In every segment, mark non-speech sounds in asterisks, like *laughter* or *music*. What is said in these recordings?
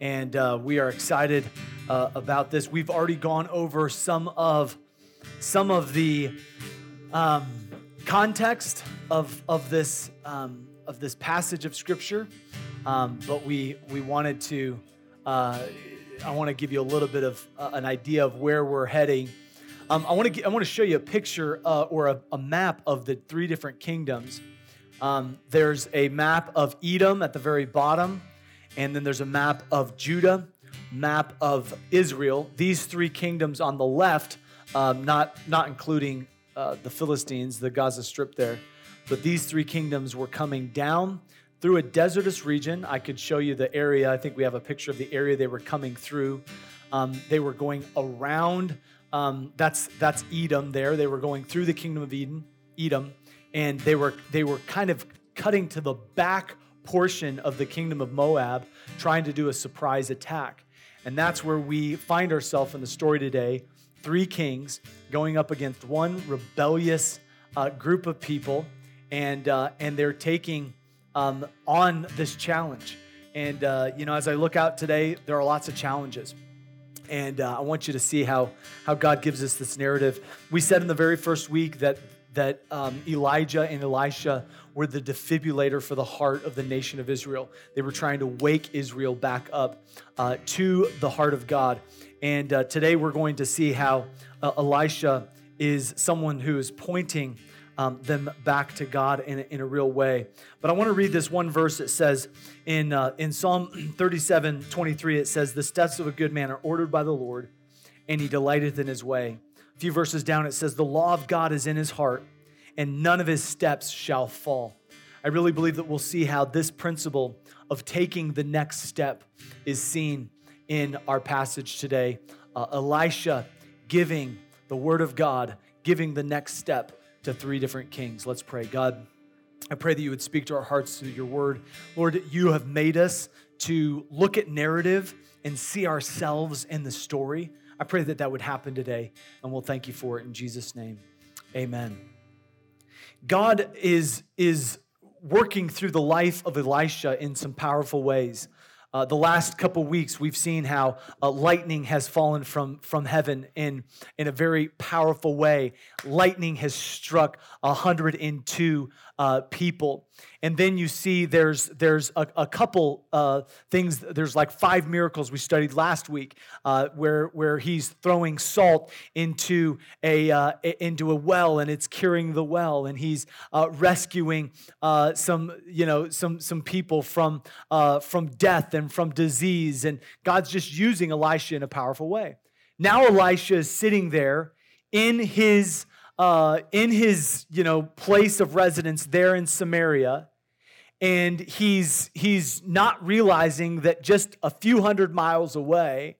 and uh, we are excited uh, about this. We've already gone over some of some of the um, context of of this um, of this passage of Scripture, um, but we we wanted to. Uh, I want to give you a little bit of uh, an idea of where we're heading. Um, I want to I want to show you a picture uh, or a, a map of the three different kingdoms. Um, there's a map of Edom at the very bottom, and then there's a map of Judah, map of Israel. These three kingdoms on the left, um, not not including uh, the Philistines, the Gaza Strip there, but these three kingdoms were coming down through a desertous region. I could show you the area. I think we have a picture of the area they were coming through. Um, they were going around. Um, that's that's Edom. There, they were going through the kingdom of Eden, Edom, and they were they were kind of cutting to the back portion of the kingdom of Moab, trying to do a surprise attack. And that's where we find ourselves in the story today. Three kings going up against one rebellious uh, group of people, and uh, and they're taking um, on this challenge. And uh, you know, as I look out today, there are lots of challenges. And uh, I want you to see how how God gives us this narrative. We said in the very first week that that um, Elijah and Elisha were the defibrillator for the heart of the nation of Israel. They were trying to wake Israel back up uh, to the heart of God. And uh, today we're going to see how uh, Elisha is someone who is pointing um, them back to God in a, in a real way. But I want to read this one verse. It says in, uh, in Psalm *clears throat* 37 23, it says, The steps of a good man are ordered by the Lord, and he delighteth in his way. A few verses down, it says, The law of God is in his heart, and none of his steps shall fall. I really believe that we'll see how this principle of taking the next step is seen in our passage today. Uh, Elisha giving the word of God, giving the next step to three different kings. Let's pray. God, I pray that you would speak to our hearts through your word. Lord, you have made us to look at narrative and see ourselves in the story. I pray that that would happen today, and we'll thank you for it in Jesus' name. Amen. God is, is working through the life of Elisha in some powerful ways. Uh, the last couple weeks, we've seen how uh, lightning has fallen from, from heaven in, in a very powerful way. Lightning has struck 102 uh, people. And then you see there's, there's a, a couple uh, things, there's like five miracles we studied last week uh, where, where he's throwing salt into a, uh, into a well and it's curing the well. And he's rescuing some, you know, some, some people from, from death and from disease. And God's just using Elisha in a powerful way. Now Elisha is sitting there in his uh, in his you know place of residence there in Samaria, and he's he's not realizing that just a few hundred miles away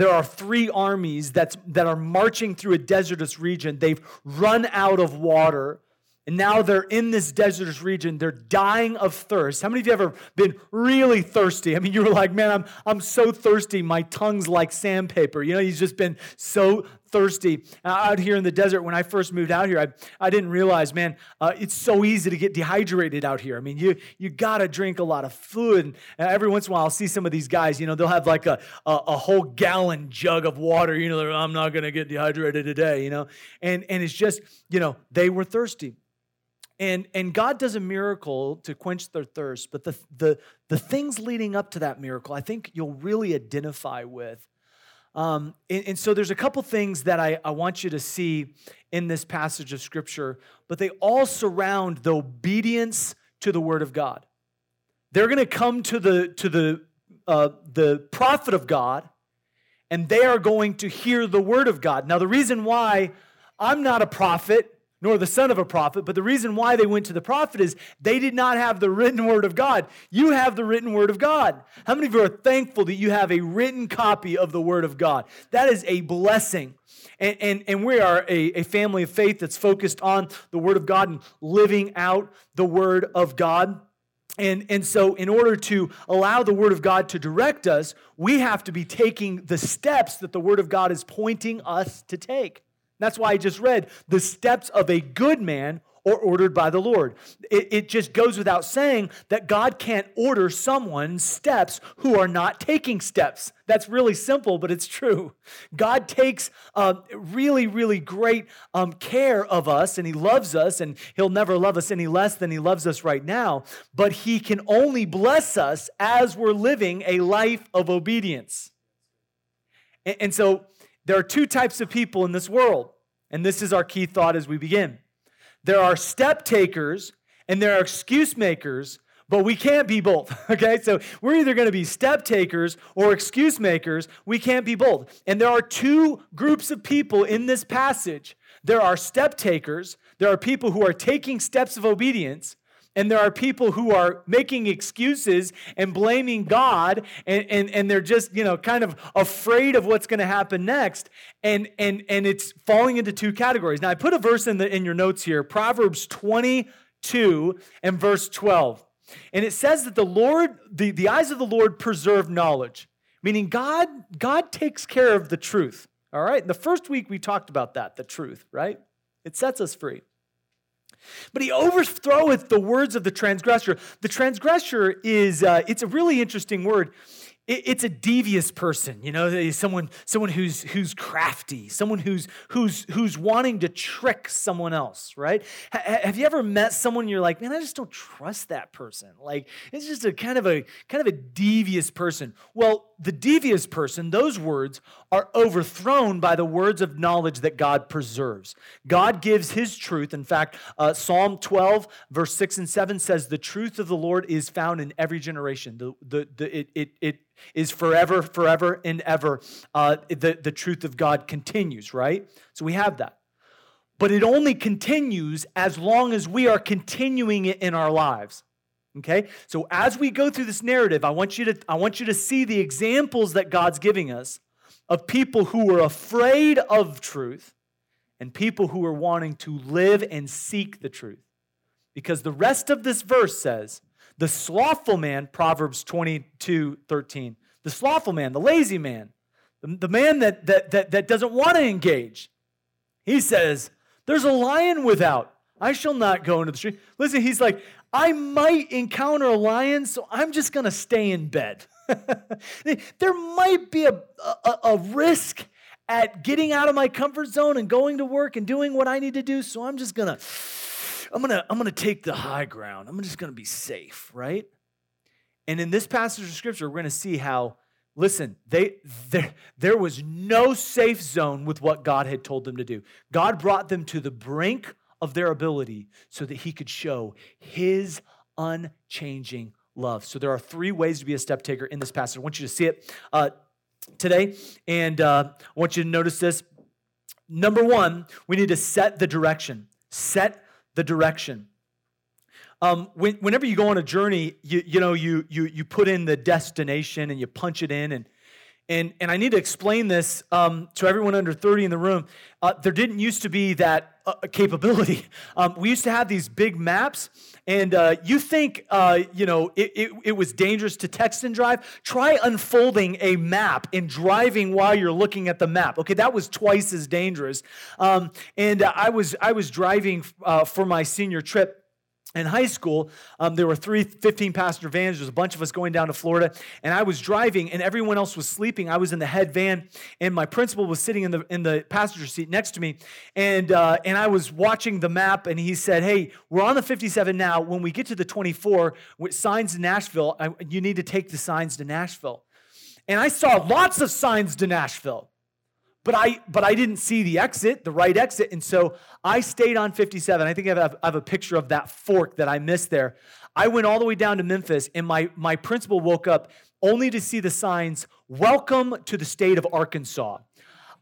there are three armies that's, that are marching through a desertous region. They've run out of water. And now they're in this desertous region. They're dying of thirst. How many of you have ever been really thirsty? I mean, you were like, man, I'm, I'm so thirsty. My tongue's like sandpaper. You know, you've just been so thirsty. Out here in the desert, when I first moved out here, I, I didn't realize, man, uh, it's so easy to get dehydrated out here. I mean, you, you got to drink a lot of fluid. And every once in a while, I'll see some of these guys, you know, they'll have like a, a, a whole gallon jug of water. You know, I'm not to get dehydrated today, you know. And, and it's just, you know, they were thirsty. And, and God does a miracle to quench their thirst, but the, the, the things leading up to that miracle, I think you'll really identify with. Um, and, and, so there's a couple things that I, I want you to see in this passage of Scripture, but they all surround the obedience to the Word of God. They're going to come to the, to the, uh, the prophet of God, and they are going to hear the Word of God. Now, the reason why I'm not a prophet, nor the son of a prophet. But the reason why they went to the prophet is they did not have the written word of God. You have the written word of God. How many of you are thankful that you have a written copy of the word of God? That is a blessing. And, and, and we are a, a family of faith that's focused on the word of God and living out the word of God. And, and so, in order to allow the Word of God to direct us, we have to be taking the steps that the Word of God is pointing us to take. That's why I just read the steps of a good man are ordered by the Lord. It, it, just goes without saying that God can't order someone's steps who are not taking steps. That's really simple, but it's true. God takes um, really, really great um, care of us, and He loves us, and He'll never love us any less than He loves us right now. But He can only bless us as we're living a life of obedience. and, and so, there are two types of people in this world. And this is our key thought as we begin. There are step takers and there are excuse makers, but we can't be both. *laughs* Okay? So we're either going to be step takers or excuse makers. We can't be both. And there are two groups of people in this passage. There are step takers, there are people who are taking steps of obedience, and there are people who are making excuses and blaming God, and, and, and they're just, you know, kind of afraid of what's going to happen next. And, and, and it's falling into two categories. Now, I put a verse in, the, in your notes here Proverbs 22 and verse 12. And it says that the Lord, the, the eyes of the Lord preserve knowledge, meaning God, God takes care of the truth. All right? The first week, we talked about that, the truth, right? It sets us free. But he overthroweth the words of the transgressor. The transgressor is, uh, it's a really interesting word it's a devious person you know someone someone who's who's crafty someone who's who's who's wanting to trick someone else right? Have you ever met someone you're like man i just don't trust that person. Like it's just a kind of a kind of a devious person. Well the devious person those words are overthrown by the words of knowledge that god preserves. God gives his truth. In fact uh, psalm 12 verse 6 and 7 says the truth of the lord is found in every generation. The, the, the it, it, it is forever, forever, and ever. Uh, the, the truth of God continues, right? So we have that. But it only continues as long as we are continuing it in our lives. Okay? So as we go through this narrative, I want you to, I want you to see the examples that God's giving us of people who were afraid of truth and people who are wanting to live and seek the truth. Because the rest of this verse says, the slothful man, Proverbs 22 13, the slothful man, the lazy man, the, the man that, that, that, that doesn't want to engage, he says, There's a lion without. I shall not go into the street. Listen, he's like, I might encounter a lion, so I'm just going to stay in bed. *laughs* there might be a, a, a, risk at getting out of my comfort zone and going to work and doing what I need to do, so I'm just going to I'm gonna, I'm gonna take the high ground. I'm just gonna be safe, right? And in this passage of scripture, we're gonna see how, listen, they there, there was no safe zone with what God had told them to do. God brought them to the brink of their ability so that he could show his unchanging love. So there are three ways to be a step taker in this passage. I want you to see it uh, today, and uh, I want you to notice this. Number one, we need to set the direction. Set the direction. Um, when, whenever you go on a journey, you, you know, you, you, you put in the destination and you punch it in. And, and, and I need to explain this um, to everyone under 30 in the room. Uh, there didn't used to be that uh, capability. *laughs* Um, we used to have these big maps, and uh, you think, uh, you know, it, it, it, was dangerous to text and drive? Try unfolding a map and driving while you're looking at the map. Okay, that was twice as dangerous. Um, and I was I was driving uh, for my senior trip in high school, um, there were three 15 passenger vans. There was a bunch of us going down to Florida, and I was driving, and everyone else was sleeping. I was in the head van, and my principal was sitting in the in the passenger seat next to me, and uh, and I was watching the map, and he said, "Hey, we're on the 57 now. When we get to the 24, with signs to Nashville, I, you need to take the signs to Nashville." And I saw lots of signs to Nashville but I but I didn't see the exit, the right exit, and so I stayed on 57. I think I have, I have, a picture of that fork that I missed there. I went all the way down to Memphis, and my my principal woke up only to see the signs "Welcome to the state of Arkansas."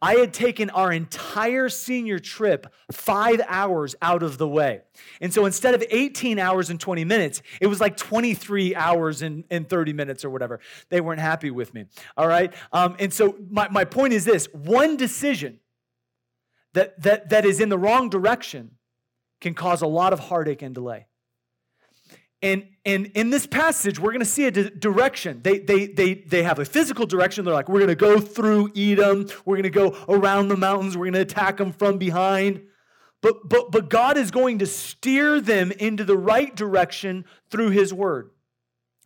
I had taken our entire senior trip five hours out of the way. And so instead of 18 hours and 20 minutes, it was like 23 hours and, and 30 minutes or whatever. They weren't happy with me. All right. Um, and so my, my point is this one decision that, that, that is in the wrong direction can cause a lot of heartache and delay. And, and in this passage, we're going to see a di- direction. They, they, they, they have a physical direction. They're like, we're going to go through Edom. We're going to go around the mountains. We're going to attack them from behind. But, but, but God is going to steer them into the right direction through His word.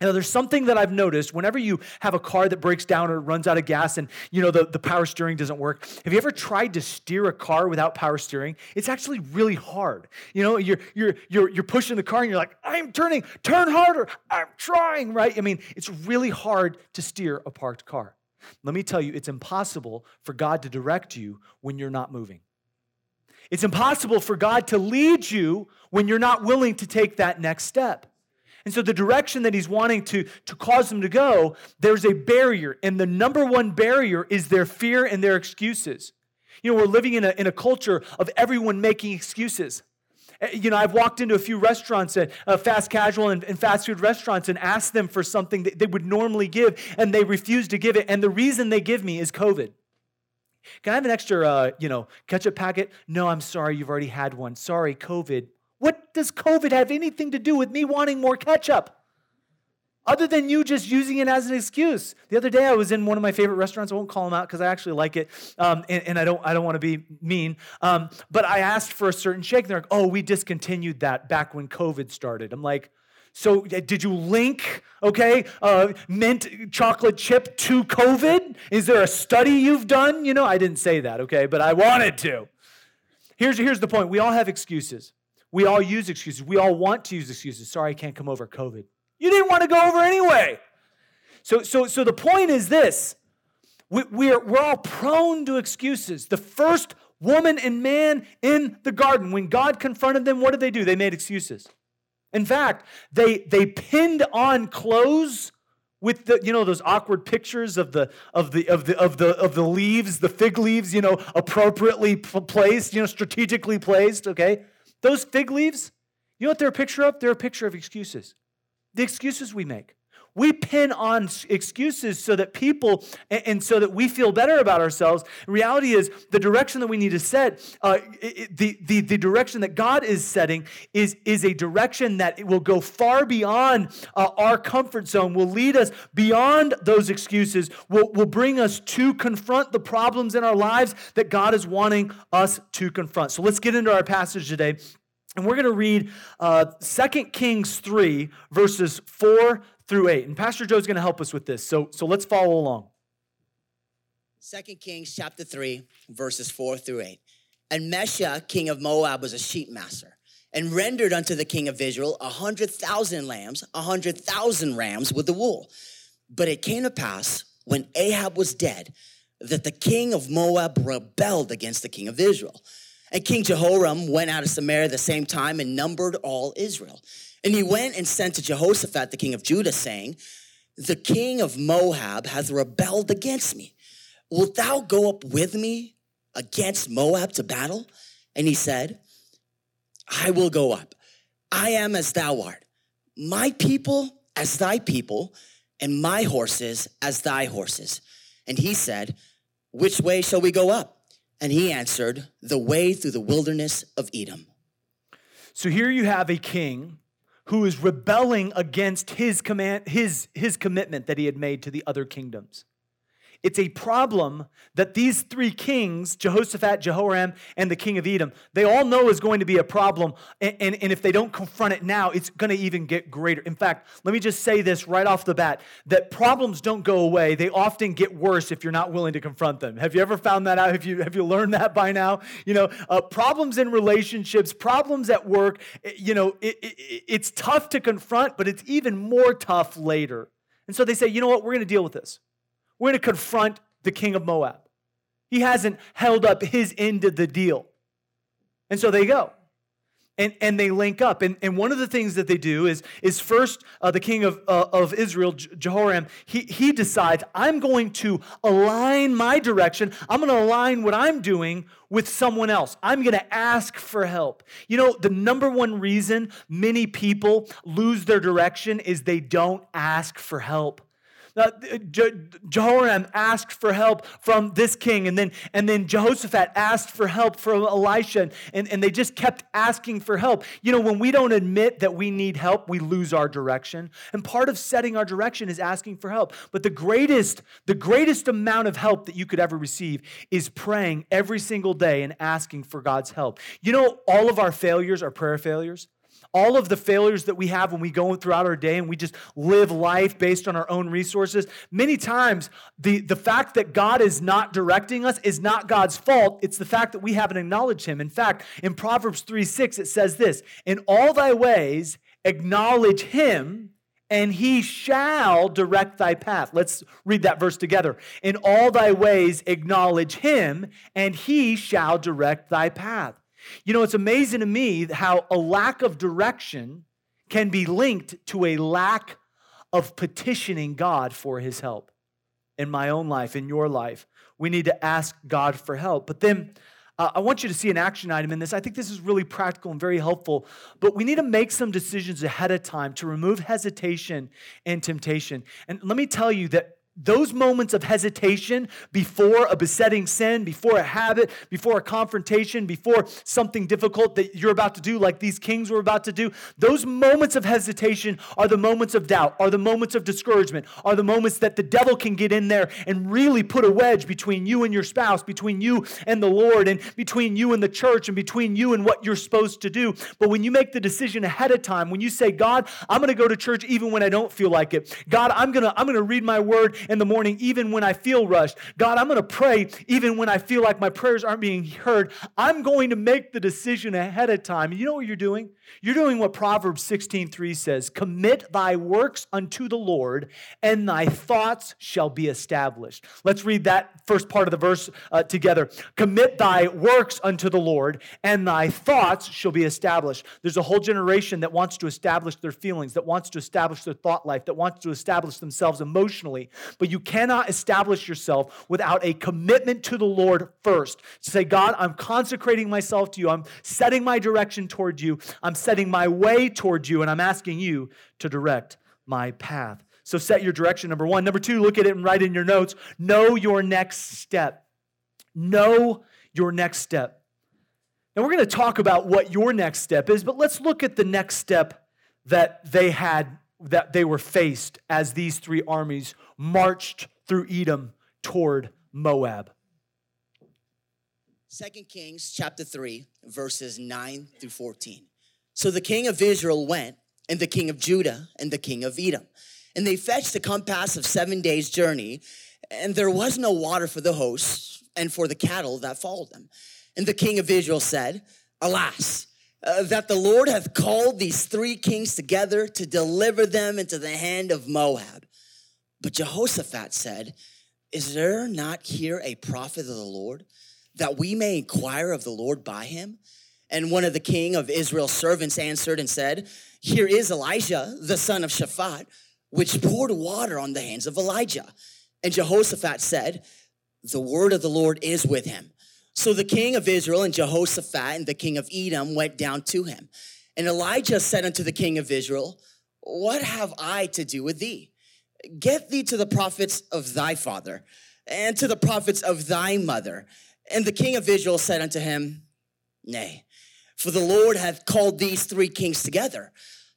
You know, there's something that I've noticed whenever you have a car that breaks down or runs out of gas and, you know, the, the power steering doesn't work. Have you ever tried to steer a car without power steering? It's actually really hard. You know, you're, you're, you're, you're pushing the car and you're like, I'm turning, turn harder. I'm trying, right? I mean, it's really hard to steer a parked car. Let me tell you, it's impossible for God to direct you when you're not moving. It's impossible for God to lead you when you're not willing to take that next step. And so, the direction that he's wanting to, to cause them to go, there's a barrier. And the number one barrier is their fear and their excuses. You know, we're living in a, in a culture of everyone making excuses. Eh, you know, I've walked into a few restaurants, uh, fast casual and, and, fast food restaurants, and asked them for something that they would normally give, and they refuse to give it. And the reason they give me is COVID. Can I have an extra, uh, you know, ketchup packet? No, I'm sorry, you've already had one. Sorry, COVID. What does COVID have anything to do with me wanting more ketchup? Other than you just using it as an excuse. The other day I was in one of my favorite restaurants. I won't call them out because I actually like it, um, and, and, I don't. I don't want to be mean. Um, but I asked for a certain shake. And they're like, "Oh, we discontinued that back when COVID started." I'm like, "So did you link, okay, uh, mint chocolate chip to COVID? Is there a study you've done? You know, I didn't say that, okay, but I wanted to. Here's here's the point. We all have excuses. We all use excuses. We all want to use excuses. Sorry, I can't come over COVID. You didn't want to go over anyway. So, so, so the point is this we, we're, we're all prone to excuses. The first woman and man in the garden, when God confronted them, what did they do? They made excuses. In fact, they, they pinned on clothes with the you know those awkward pictures of the of the of the of the of the leaves the fig leaves you know appropriately placed you know strategically placed okay those fig leaves, you know what they're a picture of? They're a picture of excuses. The excuses we make. We pin on excuses so that people, and so that we feel better about ourselves. reality is, the direction that we need to set, uh, the, the, the direction that God is setting, is, is a direction that will go far beyond uh, our comfort zone, will lead us beyond those excuses, will, will bring us to confront the problems in our lives that God is wanting us to confront. So let's get into our passage today. And we're going to read uh, 2 Kings 3, verses 4 through 8. And Pastor Joe's going to help us with this. So, so let's follow along. 2 Kings chapter 3, verses 4 through 8. And Mesha, king of Moab, was a sheep master, and rendered unto the king of Israel a hundred thousand lambs, a hundred thousand rams with the wool. But it came to pass, when Ahab was dead, that the king of Moab rebelled against the king of Israel. And King Jehoram went out of Samaria the same time and numbered all Israel. And he went and sent to Jehoshaphat, the king of Judah, saying, The king of Moab hath rebelled against me. Wilt thou go up with me against Moab to battle? And he said, I will go up. I am as thou art, my people as thy people, and my horses as thy horses. And he said, Which way shall we go up? And he answered, The way through the wilderness of Edom. So here you have a king who is rebelling against his command his his commitment that he had made to the other kingdoms it's a problem that these three kings, Jehoshaphat, Jehoram, and the king of Edom, they all know is going to be a problem. And, and, and, if they don't confront it now, it's going to even get greater. In fact, let me just say this right off the bat that problems don't go away. They often get worse if you're not willing to confront them. Have you ever found that out? Have you, have you learned that by now? You know, uh, problems in relationships, problems at work, eh, you know, it, it, it's tough to confront, but it's even more tough later. And so they say, you know what, we're going to deal with this. We're going to confront the king of Moab. He hasn't held up his end of the deal. And so they go. and, and they link up. And, and one of the things that they do is, is first, uh, the king of, uh, of Israel, Jehoram, he, he decides, I'm going to align my direction. I'm going to align what I'm doing with someone else. I'm going to ask for help. You know, the number one reason many people lose their direction is they don't ask for help. Uh, Jehoram asked for help from this king, and then, and then Jehoshaphat asked for help from Elisha, and, and they just kept asking for help. You know, when we don't admit that we need help, we lose our direction. And part of setting our direction is asking for help. But the greatest, the greatest amount of help that you could ever receive is praying every single day and asking for God's help. You know, all of our failures are prayer failures all of the failures that we have when we go throughout our day and we just live life based on our own resources, many times the, the fact that God is not directing us is not God's fault. It's the fact that we haven't acknowledged Him. In fact, in Proverbs 3 6, it says this In all thy ways, acknowledge Him and he shall direct thy path. Let's read that verse together. In all thy ways acknowledge him, and he shall direct thy path. You know, it's amazing to me how a lack of direction can be linked to a lack of petitioning God for his help. In my own life, in your life, we need to ask God for help. But then uh, I want you to see an action item in this. I think this is really practical and very helpful, but we need to make some decisions ahead of time to remove hesitation and temptation. And let me tell you that those moments of hesitation before a besetting sin, before a habit, before a confrontation, before something difficult that you're about to do, like these kings were about to do, those moments of hesitation are the moments of doubt, are the moments of discouragement, are the moments that the devil can get in there and really put a wedge between you and your spouse, between you and the Lord, and between you and the church, and between you and what you're supposed to do. But when you make the decision ahead of time, when you say, God, I'm going to go to church even when I don't feel like it, God, I'm going to I'm going to read my word in the morning, even when I feel rushed. God, I'm going to pray even when I feel like my prayers aren't being heard. I'm going to make the decision ahead of time. You know what you're doing? You're doing what Proverbs 16:3 says, "Commit thy works unto the Lord, and thy thoughts shall be established." Let's read that first part of the verse uh, together. Commit thy works unto the Lord, and thy thoughts shall be established. There's a whole generation that wants to establish their feelings, that wants to establish their thought life, that wants to establish themselves emotionally, but you cannot establish yourself without a commitment to the Lord first. To say, God, I'm consecrating myself to you. I'm setting my direction toward you. I'm setting my way toward you, and I'm asking you to direct my path. So set your direction, number one. Number two, look at it and write in your notes. Know your next step. Know your next step. Now, we're going to talk about what your next step is, but let's look at the next step that they had, that they were faced as these three armies marched through Edom toward Moab. 2 Kings chapter 3, verses 9 through 14. So the king of Israel went, and the king of Judah, and the king of Edom. And they fetched a compass of seven days' journey, and there was no water for the hosts and for the cattle that followed them. And the king of Israel said, Alas, uh, that the Lord hath called these three kings together to deliver them into the hand of Moab. But Jehoshaphat said, Is there not here a prophet of the Lord, that we may inquire of the Lord by him? And one of the king of Israel's servants answered and said, Here is Elisha, the son of Shaphat, which poured water on the hands of Elijah. And Jehoshaphat said, The word of the Lord is with him. So the king of Israel and Jehoshaphat and the king of Edom went down to him. And Elisha said unto the king of Israel, What have I to do with thee? Get thee to the prophets of thy father and to the prophets of thy mother. And the king of Israel said unto him, Nay, for the Lord hath called these three kings together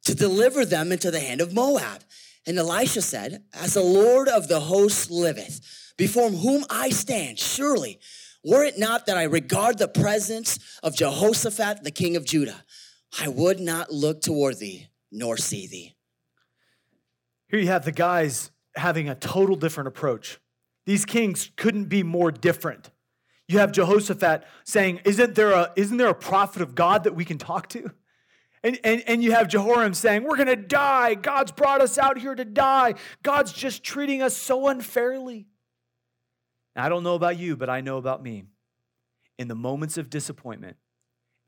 to deliver them into the hand of Moab. And Elisha said, As the Lord of the hosts liveth, before whom I stand, surely, were it not that I regard the presence of Jehoshaphat, the king of Judah, I would not look toward thee nor see thee. Here you have the guys having a total different approach. These kings couldn't be more different. You have Jehoshaphat saying, Isn't there a, isn't there a prophet of God that we can talk to? And, and, and you have Jehoram saying, We're going to die. God's brought us out here to die. God's just treating us so unfairly. Now, I don't know about you, but I know about me. In the moments of disappointment,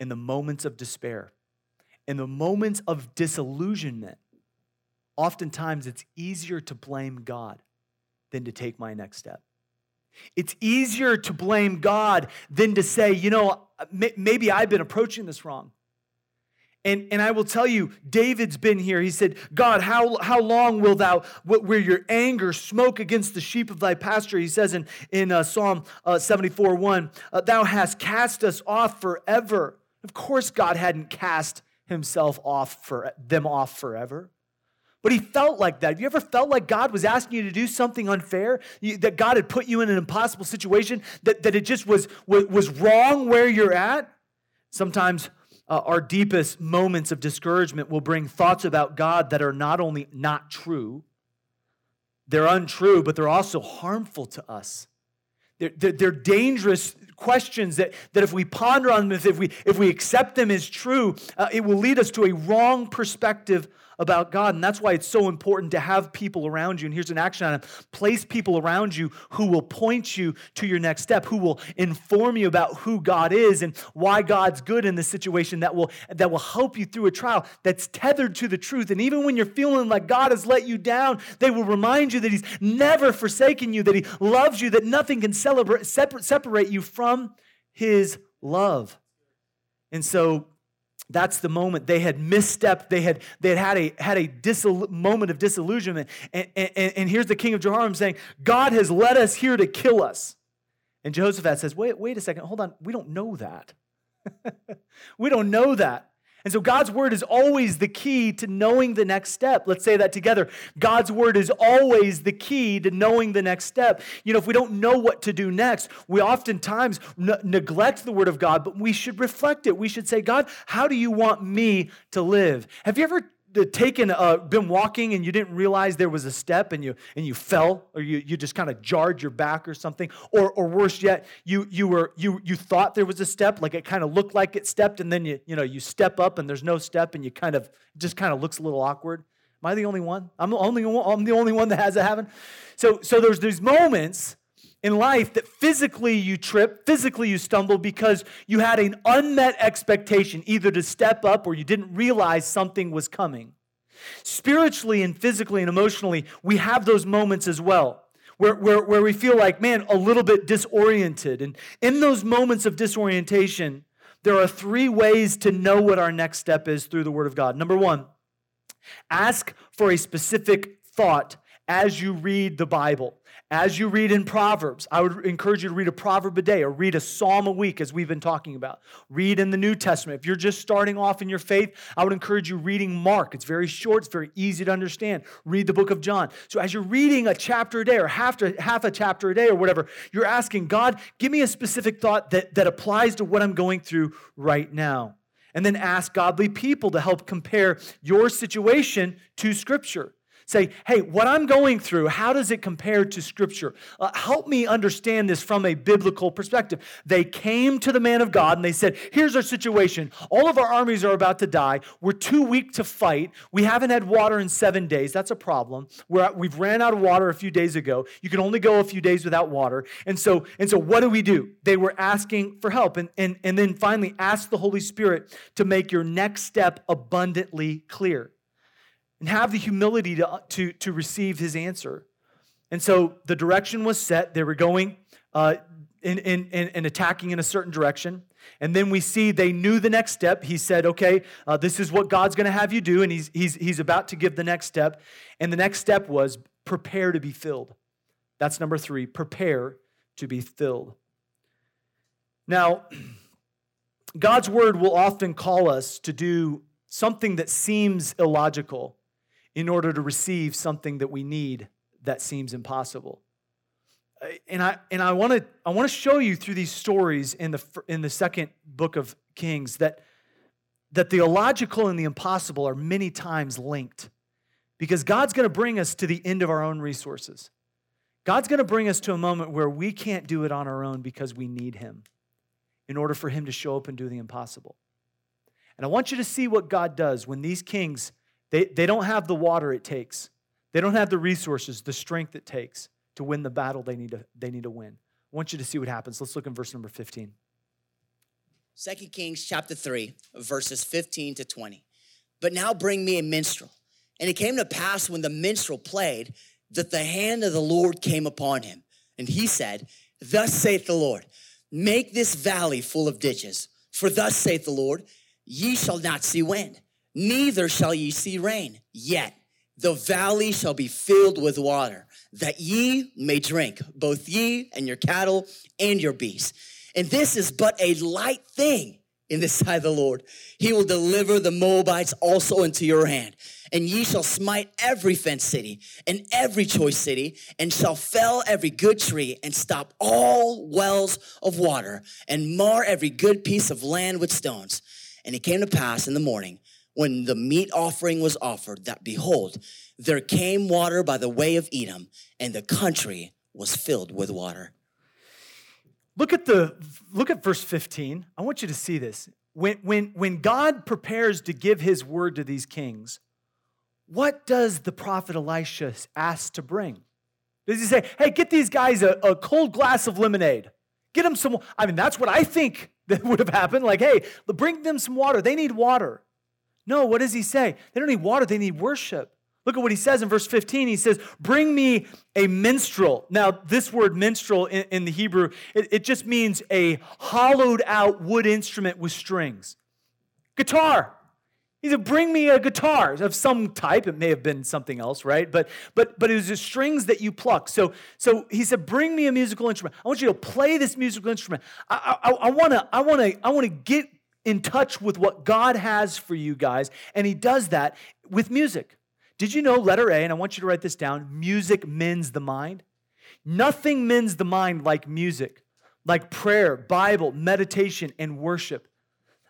in the moments of despair, in the moments of disillusionment, oftentimes it's easier to blame God than to take my next step. It's easier to blame God than to say, you know, maybe I've been approaching this wrong. And, and I will tell you, David's been here. He said, God, how, how long will thou, where your anger smoke against the sheep of thy pasture? He says in, in uh, Psalm uh, 74 1, uh, thou hast cast us off forever. Of course, God hadn't cast himself off for them off forever. But he felt like that. Have you ever felt like God was asking you to do something unfair? You, that God had put you in an impossible situation? That, that it just was, was, was wrong where you're at? Sometimes uh, our deepest moments of discouragement will bring thoughts about God that are not only not true, they're untrue, but they're also harmful to us. They're, they're, they're, dangerous questions that, that if we ponder on them, if we, if we accept them as true, uh, it will lead us to a wrong perspective about God. And that's why it's so important to have people around you. And here's an action item place people around you who will point you to your next step, who will inform you about who God is and why God's good in this situation that will, that will help you through a trial that's tethered to the truth. And even when you're feeling like God has let you down, they will remind you that He's never forsaken you, that He loves you, that nothing can celebrate, separate you from His love. And so that's the moment they had misstepped. They had they had had a had a disil- moment of disillusionment. And, and, and here's the king of jehoram saying god has led us here to kill us. And jehoshaphat says wait wait a second. Hold on. We don't know that. *laughs* We don't know that and so God's word is always the key to knowing the next step. Let's say that together. God's word is always the key to knowing the next step. You know, if we don't know what to do next, we oftentimes n- neglect the word of God, but we should reflect it. We should say, God, how do you want me to live? Have you ever taken uh, been walking and you didn't realize there was a step and you and you fell or you, you just kind of jarred your back or something. Or or worse yet you you were you you thought there was a step like it kind of looked like it stepped and then you you know you step up and there's no step and you kind of just kind of looks a little awkward. Am i the only one? I'm the only one i'm the only one that has it happen. So so there's these moments in life that physically you trip, physically you stumble because you had an unmet expectation, either to step up or you didn't realize something was coming. Spiritually and physically and emotionally, we have those moments as well. Where, where, where we feel like, man, a little bit disoriented. And in those moments of disorientation, there are three ways to know what our next step is through the Word of God. Number one, ask for a specific thought as you read the Bible. As you read in Proverbs, I would encourage you to read a proverb a day or read a psalm a week, as we've been talking about. Read in the New Testament. If you're just starting off in your faith, I would encourage you reading Mark. It's very short, it's very easy to understand. Read the book of John. So as you're reading a chapter a day or half, to, half a chapter a day or whatever, you're asking, God, give me a specific thought that, that applies to what I'm going through right now. And then ask godly people to help compare your situation to Scripture. Say, hey, what I'm going through, how does it compare to Scripture? Uh, help me understand this from a biblical perspective. They came to the man of God and they said, here's our situation. All of our armies are about to die. We're too weak to fight. We haven't had water in seven days. That's a problem. We're, we've ran out of water a few days ago. You can only go a few days without water. And so, and so what do we do? They were asking for help. And, and, and then finally, ask the Holy Spirit to make your next step abundantly clear and have the humility to, to, to receive his answer. And so the direction was set. They were going uh, in, in, in, attacking in a certain direction. And then we see they knew the next step. He said, okay, uh, this is what God's going to have you do. And he's, he's, he's about to give the next step. And the next step was prepare to be filled. That's number three prepare to be filled. Now, *clears throat* God's word will often call us to do something that seems illogical in order to receive something that we need that seems impossible. Uh, and I and I want to I want to show you through these stories in the in the second book of Kings that that the illogical and the impossible are many times linked. Because God's going to bring us to the end of our own resources. God's going to bring us to a moment where we can't do it on our own because we need him in order for him to show up and do the impossible. And I want you to see what God does when these kings they, they don't have the water it takes. They don't have the resources, the strength it takes to win the battle they need to, they need to win. I want you to see what happens. Let's look in verse number 15. 2 Kings chapter 3, verses 15 to 20. But now bring me a minstrel. And it came to pass when the minstrel played that the hand of the Lord came upon him. And he said, Thus saith the Lord, make this valley full of ditches. For thus saith the Lord, ye shall not see wind, neither shall ye see rain. Yet the valley shall be filled with water, that ye may drink, both ye and your cattle and your beasts. And this is but a light thing in the sight of the Lord. He will deliver the Moabites also into your hand. And ye shall smite every fenced city and every choice city, and shall fell every good tree, and stop all wells of water, and mar every good piece of land with stones. And it came to pass in the morning, when the meat offering was offered, that behold, there came water by the way of Edom, and the country was filled with water. Look at the look at verse 15. I want you to see this. When, when, when God prepares to give his word to these kings, what does the prophet Elisha ask to bring? Does he say, hey, get these guys a, a cold glass of lemonade? Get them some, I mean, that's what I think *laughs* that would have happened. Like, hey, bring them some water. They need water. No, what does he say? They don't need water, they need worship. Look at what he says in verse 15. He says, Bring me a minstrel. Now, this word minstrel in, in the Hebrew, it, it just means a hollowed out wood instrument with strings. Guitar. He said, "Bring me a guitar of some type. It may have been something else, right? But but but it was the strings that you pluck. So so he said, "Bring me a musical instrument. I want you to play this musical instrument. I want to I want to I want to get in touch with what God has for you guys, and He does that with music. Did you know, letter A, and I want you to write this down music mends the mind? Nothing mends the mind like music, like prayer, Bible, meditation, and worship.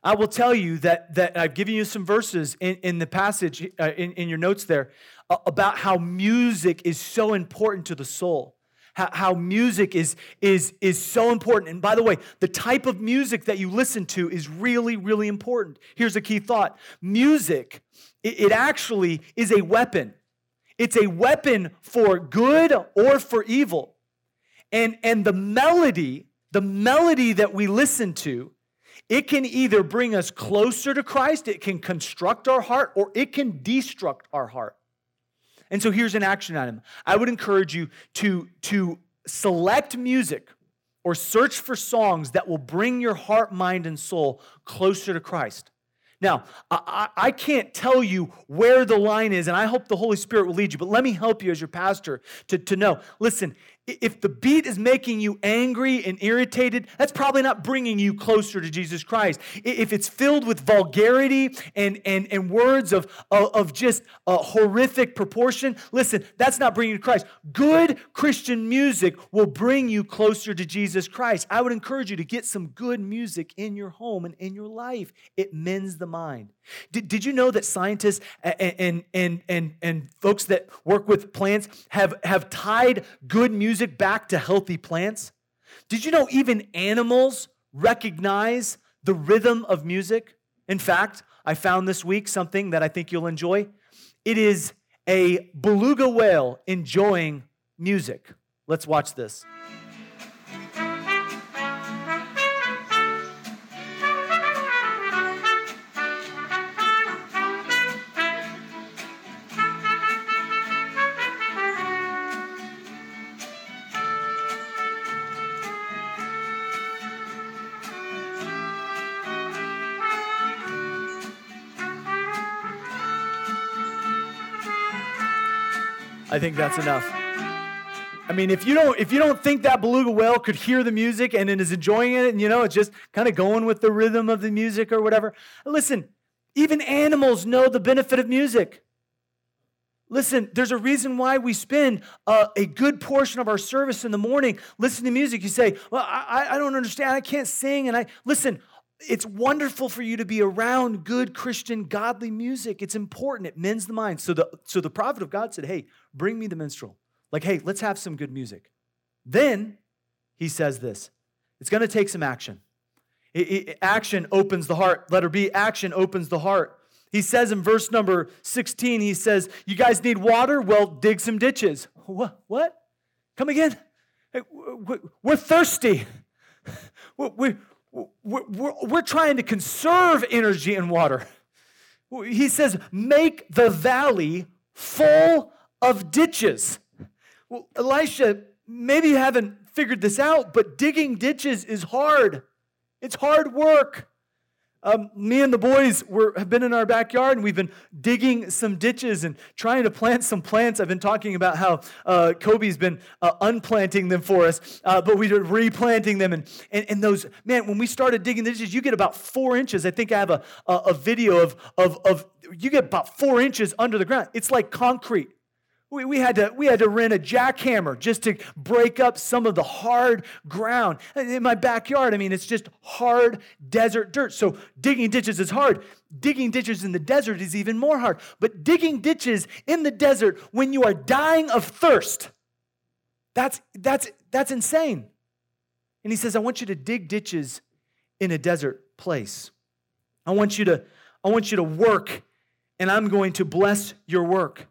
I will tell you that, that I've given you some verses in, in the passage, uh, in, in your notes there, uh, about how music is so important to the soul. How, how music is, is, is so important. And by the way, the type of music that you listen to is really, really important. Here's a key thought music it actually is a weapon. It's a weapon for good or for evil. And, and the melody, the melody that we listen to, it can either bring us closer to Christ, it can construct our heart, or it can destruct our heart. And so here's an action item. I would encourage you to, to select music or search for songs that will bring your heart, mind, and soul closer to Christ. Now, I, I, can't tell you where the line is, and I hope the Holy Spirit will lead you, but let me help you as your pastor to, to know. Listen, if the beat is making you angry and irritated, that's probably not bringing you closer to Jesus Christ. If it's filled with vulgarity and, and, and words of, of just horrific proportion, listen, that's not bringing you to Christ. Good Christian music will bring you closer to Jesus Christ. I would encourage you to get some good music in your home and in your life. It mends the mind. Did, did you know that scientists and, and, and, and, folks that work with plants have, have tied good music back to healthy plants? Did you know even animals recognize the rhythm of music? In fact, I found this week something that I think you'll enjoy. It is a beluga whale enjoying music. Let's watch this. I think that's enough. I mean, if you don't if you don't think that beluga whale could hear the music and is enjoying it, and you know, it's just kind of going with the rhythm of the music or whatever. Listen, even animals know the benefit of music. Listen, there's a reason why we spend uh, a good portion of our service in the morning listening to music. You say, "Well, I, I don't understand. I can't sing." And I listen it's wonderful for you to be around good Christian, godly music. It's important. It mends the mind. So the, so the prophet of God said, Hey, bring me the minstrel. Like, hey, let's have some good music. Then he says this it's going to take some action. It, it, action opens the heart. Letter B, action opens the heart. He says in verse number 16, he says, You guys need water? Well, dig some ditches. What? What? Come again? We're thirsty. *laughs* We're, we're, we're, trying to conserve energy and water. He says, make the valley full of ditches. Well, Elisha, maybe you haven't figured this out, but digging ditches is hard. It's hard work. Um, me and the boys were, have been in our backyard and we've been digging some ditches and trying to plant some plants. I've been talking about how uh, Kobe's been uh, unplanting them for us, uh, but we're replanting them. And, and, and those, man, when we started digging the ditches, you get about four inches. I think I have a, a, a video of, of, of, you get about four inches under the ground. It's like concrete. We, we, had to, we had to rent a jackhammer just to break up some of the hard ground. In my backyard, I mean, it's just hard desert dirt. So digging ditches is hard. Digging ditches in the desert is even more hard. But digging ditches in the desert when you are dying of thirst, that's, that's, that's insane. And he says, I want you to dig ditches in a desert place. I want you to, I want you to work, and I'm going to bless your work.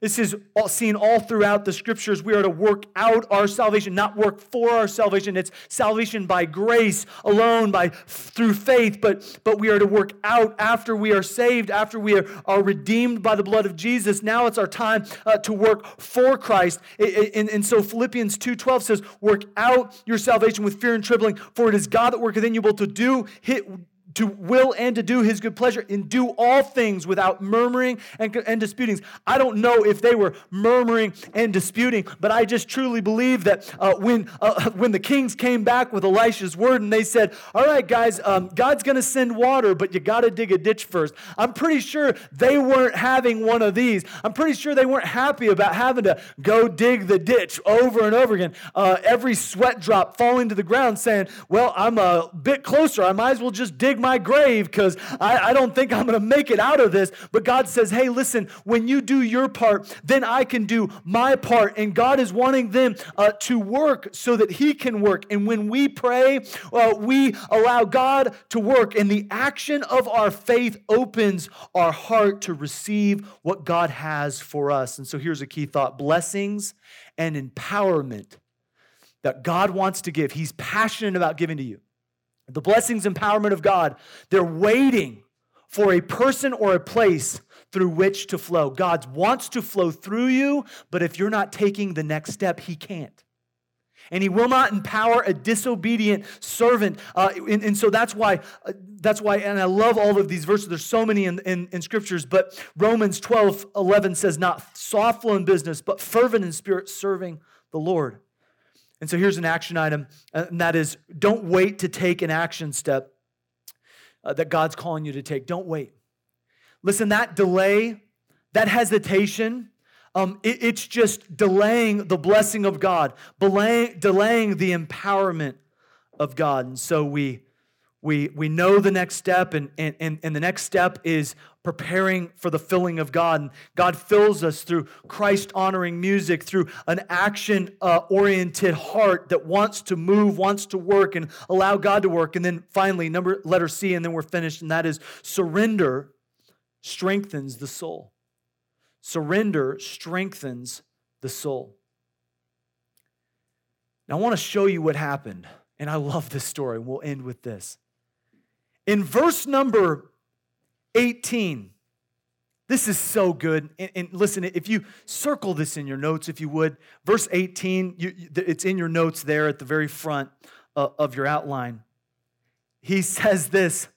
This is seen all throughout the scriptures. We are to work out our salvation, not work for our salvation. It's salvation by grace alone, by through faith, but, but we are to work out after we are saved, after we are, are redeemed by the blood of Jesus. Now it's our time uh, to work for Christ. And, and so Philippians 2.12 says, work out your salvation with fear and trembling, for it is God that worketh in you both to do hit to will and to do his good pleasure and do all things without murmuring and, and disputings. I don't know if they were murmuring and disputing, but I just truly believe that uh, when, uh, *laughs* when the kings came back with Elisha's word and they said, All right, guys, um, God's going to send water, but you got to dig a ditch first. I'm pretty sure they weren't having one of these. I'm pretty sure they weren't happy about having to go dig the ditch over and over again. Uh, every sweat drop falling to the ground saying, Well, I'm a bit closer. I might as well just dig my my grave because I, I don't think I'm going to make it out of this. But God says, hey, listen, when you do your part, then I can do my part. And God is wanting them uh, to work so that He can work. And when we pray, uh, we allow God to work. And the action of our faith opens our heart to receive what God has for us. And so here's a key thought blessings and empowerment that God wants to give. He's passionate about giving to you the blessings, empowerment of God, they're waiting for a person or a place through which to flow. God wants to flow through you, but if you're not taking the next step, He can't. And he will not empower a disobedient servant. Uh, and, and, so that's why, uh, that's why, and I love all of these verses. There's so many in, in, in, scriptures, but Romans 12, 11 says, not slothful in business, but fervent in spirit, serving the Lord. And so here's an action item, uh, and that is don't wait to take an action step uh, that God's calling you to take. Don't wait. Listen, that delay, that hesitation, um, it, it's just delaying the blessing of God, delaying, delaying the empowerment of God. And so we we, we know the next step, and, and, and the next step is preparing for the filling of God. And God fills us through Christ honoring music, through an action uh, oriented heart that wants to move, wants to work, and allow God to work. And then finally, number letter C, and then we're finished, and that is surrender strengthens the soul. Surrender strengthens the soul. Now, I want to show you what happened, and I love this story, we'll end with this. In verse number 18, this is so good. And, and, listen, if you circle this in your notes, if you would, verse 18, you, it's in your notes there at the very front uh, of your outline. He says this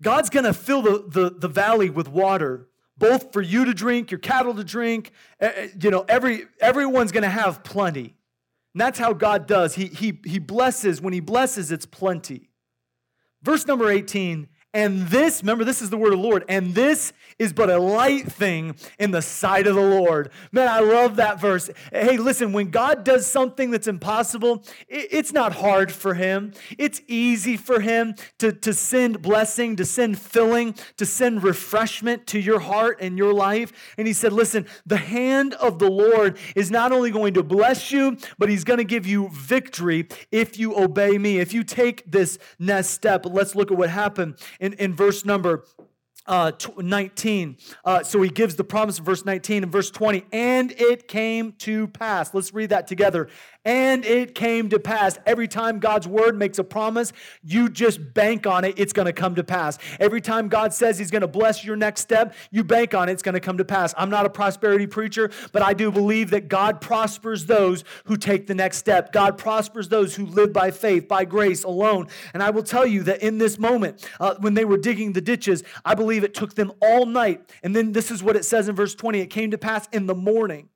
God's going to fill the, the, the valley with water, both for you to drink, your cattle to drink. You know, every, everyone's going to have plenty. And that's how God does. He, he, he blesses. When He blesses, it's plenty. Verse number 18 and this, remember, this is the word of the Lord, and this is but a light thing in the sight of the Lord. Man, I love that verse. Hey, listen, when God does something that's impossible, it's not hard for him. It's easy for him to, to send blessing, to send filling, to send refreshment to your heart and your life. And he said, listen, the hand of the Lord is not only going to bless you, but he's going to give you victory if you obey me. If you take this next step, let's look at what happened in, in verse number uh, 19. Uh, so he gives the promise in verse 19 and verse 20. And it came to pass. Let's read that together. And it came to pass. Every time God's word makes a promise, you just bank on it, it's going to come to pass. Every time God says he's going to bless your next step, you bank on it, it's going to come to pass. I'm not a prosperity preacher, but I do believe that God prospers those who take the next step. God prospers those who live by faith, by grace alone. And I will tell you that in this moment, uh, when they were digging the ditches, I believe it took them all night. And then this is what it says in verse 20 it came to pass in the morning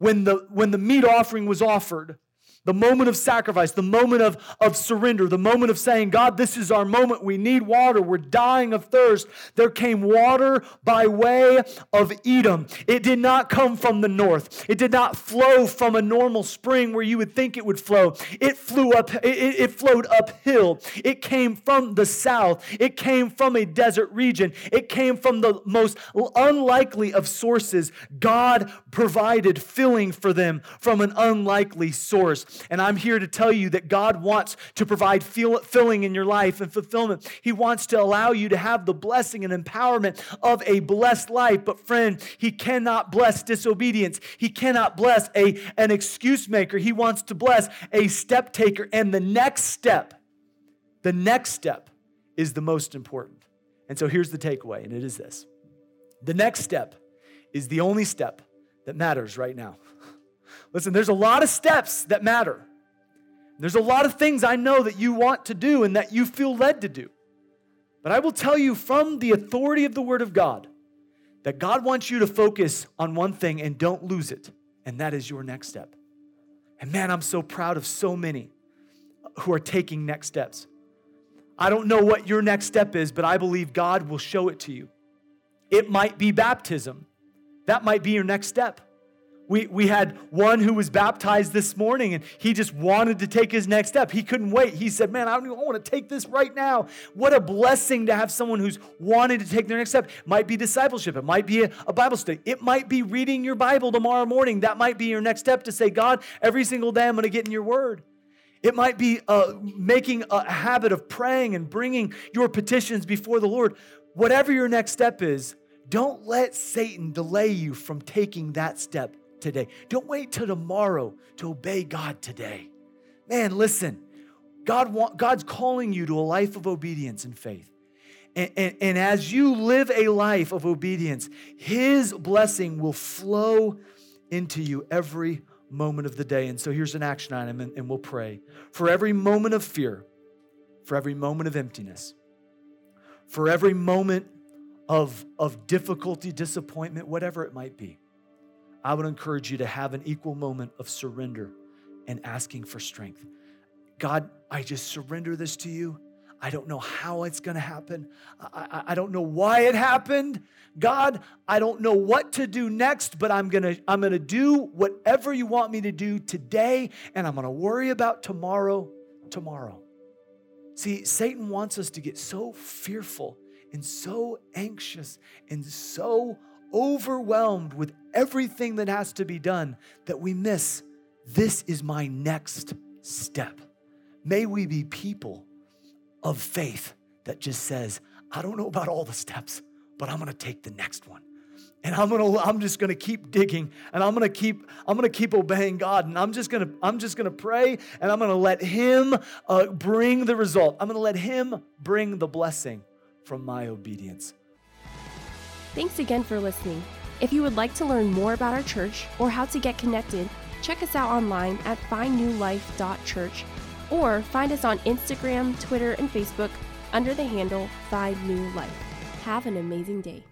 when the, when the meat offering was offered the moment of sacrifice, the moment of, of surrender, the moment of saying, God, this is our moment. We need water. We're dying of thirst. There came water by way of Edom. It did not come from the north. It did not flow from a normal spring where you would think it would flow. It flew up, it, it flowed uphill. It came from the south. It came from a desert region. It came from the most unlikely of sources. God provided filling for them from an unlikely source. And I'm here to tell you that God wants to provide filling in your life and fulfillment. He wants to allow you to have the blessing and empowerment of a blessed life. But, friend, He cannot bless disobedience. He cannot bless a, an excuse maker. He wants to bless a step taker. And the next step, the next step is the most important. And so here's the takeaway, and it is this the next step is the only step that matters right now. Listen, there's a lot of steps that matter. There's a lot of things I know that you want to do and that you feel led to do. But I will tell you from the authority of the Word of God that God wants you to focus on one thing and don't lose it, and that is your next step. And man, I'm so proud of so many who are taking next steps. I don't know what your next step is, but I believe God will show it to you. It might be baptism, that might be your next step. We, we had one who was baptized this morning and he just wanted to take his next step. He couldn't wait. He said, Man, I, I want to take this right now. What a blessing to have someone who's wanted to take their next step. It might be discipleship, it might be a, a Bible study, it might be reading your Bible tomorrow morning. That might be your next step to say, God, every single day I'm going to get in your word. It might be uh, making a habit of praying and bringing your petitions before the Lord. Whatever your next step is, don't let Satan delay you from taking that step today. Don't wait till tomorrow to obey God today. Man, listen, God want, God's calling you to a life of obedience and faith. And, and, and, as you live a life of obedience, His blessing will flow into you every moment of the day. And so here's an action item, and, and we'll pray. For every moment of fear, for every moment of emptiness, for every moment of, of difficulty, disappointment, whatever it might be, I would encourage you to have an equal moment of surrender and asking for strength. God, I just surrender this to you. I don't know how it's going to happen. I, I, I, don't know why it happened. God, I don't know what to do next, but I'm going to I'm going to do whatever you want me to do today and I'm going to worry about tomorrow tomorrow. See, Satan wants us to get so fearful and so anxious and so overwhelmed with everything that has to be done that we miss this is my next step. May we be people of faith that just says, I don't know about all the steps, but I'm gonna take the next one. And I'm gonna, I'm just gonna keep digging and I'm gonna keep, I'm gonna keep obeying God. And I'm just gonna, I'm just gonna pray and I'm gonna let Him uh, bring the result. I'm gonna let Him bring the blessing from my obedience. Thanks again for listening. If you would like to learn more about our church or how to get connected, check us out online at findnewlife.church or find us on Instagram, Twitter, and Facebook under the handle Find New Life. Have an amazing day.